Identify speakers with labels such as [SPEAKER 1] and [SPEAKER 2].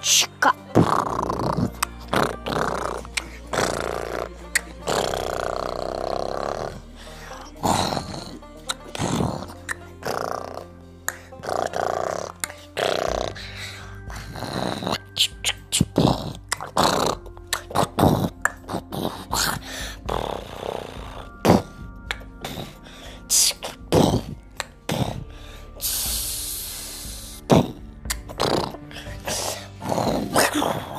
[SPEAKER 1] ちか。Oh.